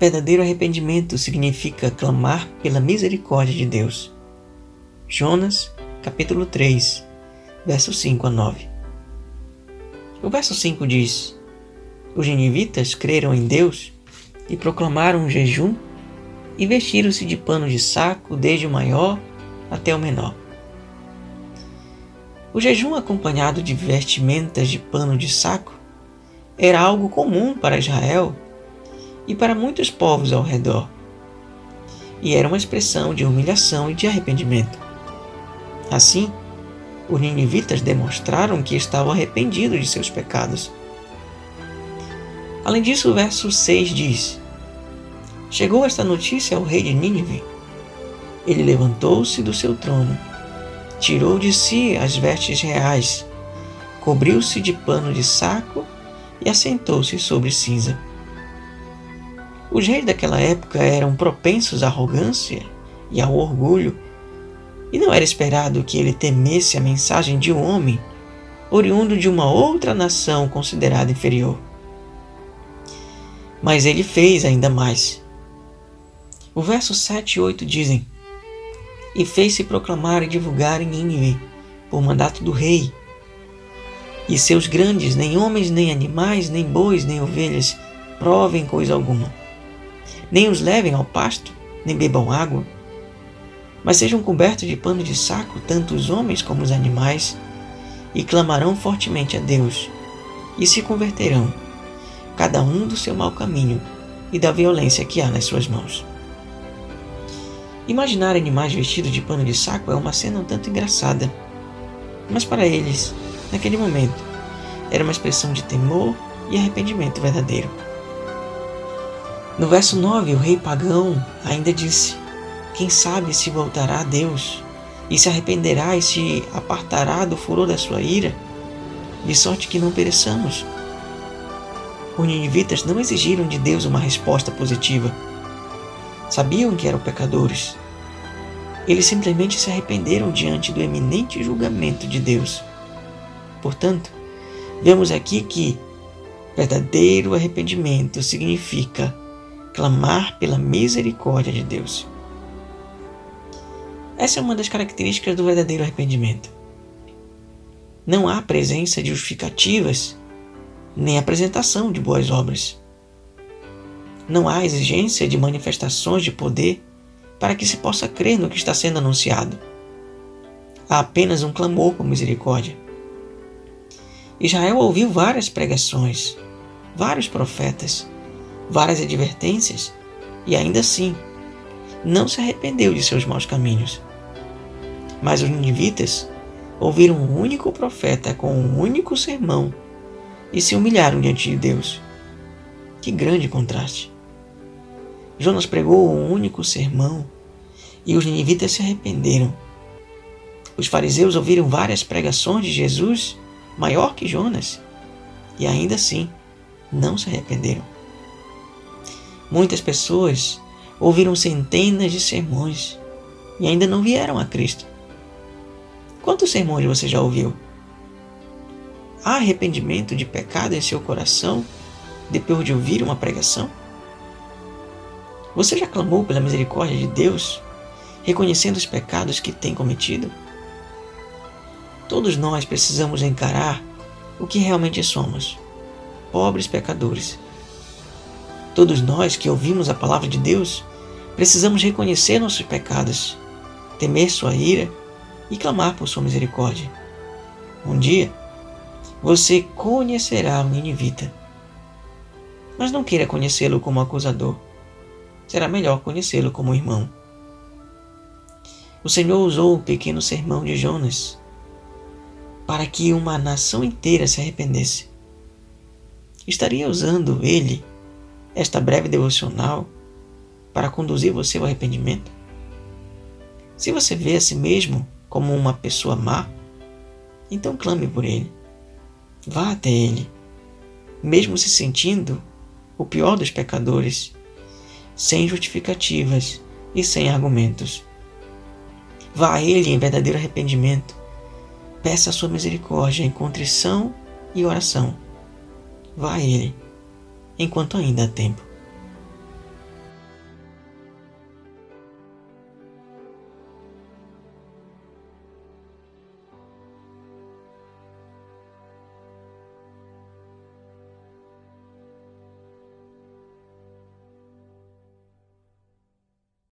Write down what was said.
Verdadeiro arrependimento significa clamar pela misericórdia de Deus. Jonas, capítulo 3, versos 5 a 9. O verso 5 diz: Os ninivitas creram em Deus e proclamaram um jejum e vestiram-se de pano de saco, desde o maior até o menor. O jejum acompanhado de vestimentas de pano de saco era algo comum para Israel e para muitos povos ao redor, e era uma expressão de humilhação e de arrependimento. Assim, os ninivitas demonstraram que estavam arrependidos de seus pecados. Além disso, o verso 6 diz: Chegou esta notícia ao rei de Nínive. Ele levantou-se do seu trono tirou de si as vestes reais, cobriu-se de pano de saco e assentou-se sobre cinza. Os reis daquela época eram propensos à arrogância e ao orgulho, e não era esperado que ele temesse a mensagem de um homem oriundo de uma outra nação considerada inferior. Mas ele fez ainda mais. O verso 7 e 8 dizem: e fez-se proclamar e divulgar em Nínive, por mandato do rei. E seus grandes, nem homens, nem animais, nem bois, nem ovelhas, provem coisa alguma. Nem os levem ao pasto, nem bebam água. Mas sejam cobertos de pano de saco, tanto os homens como os animais, e clamarão fortemente a Deus, e se converterão, cada um do seu mau caminho e da violência que há nas suas mãos. Imaginar animais vestidos de pano de saco é uma cena um tanto engraçada. Mas para eles, naquele momento, era uma expressão de temor e arrependimento verdadeiro. No verso 9, o rei pagão ainda disse: Quem sabe se voltará a Deus e se arrependerá e se apartará do furor da sua ira, de sorte que não pereçamos. Os ninivitas não exigiram de Deus uma resposta positiva. Sabiam que eram pecadores eles simplesmente se arrependeram diante do eminente julgamento de Deus. Portanto, vemos aqui que verdadeiro arrependimento significa clamar pela misericórdia de Deus. Essa é uma das características do verdadeiro arrependimento. Não há presença de justificativas, nem apresentação de boas obras. Não há exigência de manifestações de poder para que se possa crer no que está sendo anunciado. Há apenas um clamor por misericórdia. Israel ouviu várias pregações, vários profetas, várias advertências e ainda assim não se arrependeu de seus maus caminhos. Mas os ninivitas ouviram um único profeta com um único sermão e se humilharam diante de Deus. Que grande contraste! Jonas pregou um único sermão e os ninivitas se arrependeram. Os fariseus ouviram várias pregações de Jesus, maior que Jonas, e ainda assim não se arrependeram. Muitas pessoas ouviram centenas de sermões e ainda não vieram a Cristo. Quantos sermões você já ouviu? Há arrependimento de pecado em seu coração depois de ouvir uma pregação? Você já clamou pela misericórdia de Deus, reconhecendo os pecados que tem cometido? Todos nós precisamos encarar o que realmente somos: pobres pecadores. Todos nós que ouvimos a palavra de Deus precisamos reconhecer nossos pecados, temer sua ira e clamar por sua misericórdia. Um dia você conhecerá o Ninivita, mas não queira conhecê-lo como acusador será melhor conhecê-lo como irmão. O Senhor usou o pequeno sermão de Jonas para que uma nação inteira se arrependesse. Estaria usando ele, esta breve devocional, para conduzir você ao arrependimento? Se você vê a si mesmo como uma pessoa má, então clame por ele. Vá até ele, mesmo se sentindo o pior dos pecadores sem justificativas e sem argumentos. Vá a Ele em verdadeiro arrependimento. Peça a sua misericórdia em contrição e oração. Vá a Ele, enquanto ainda há tempo.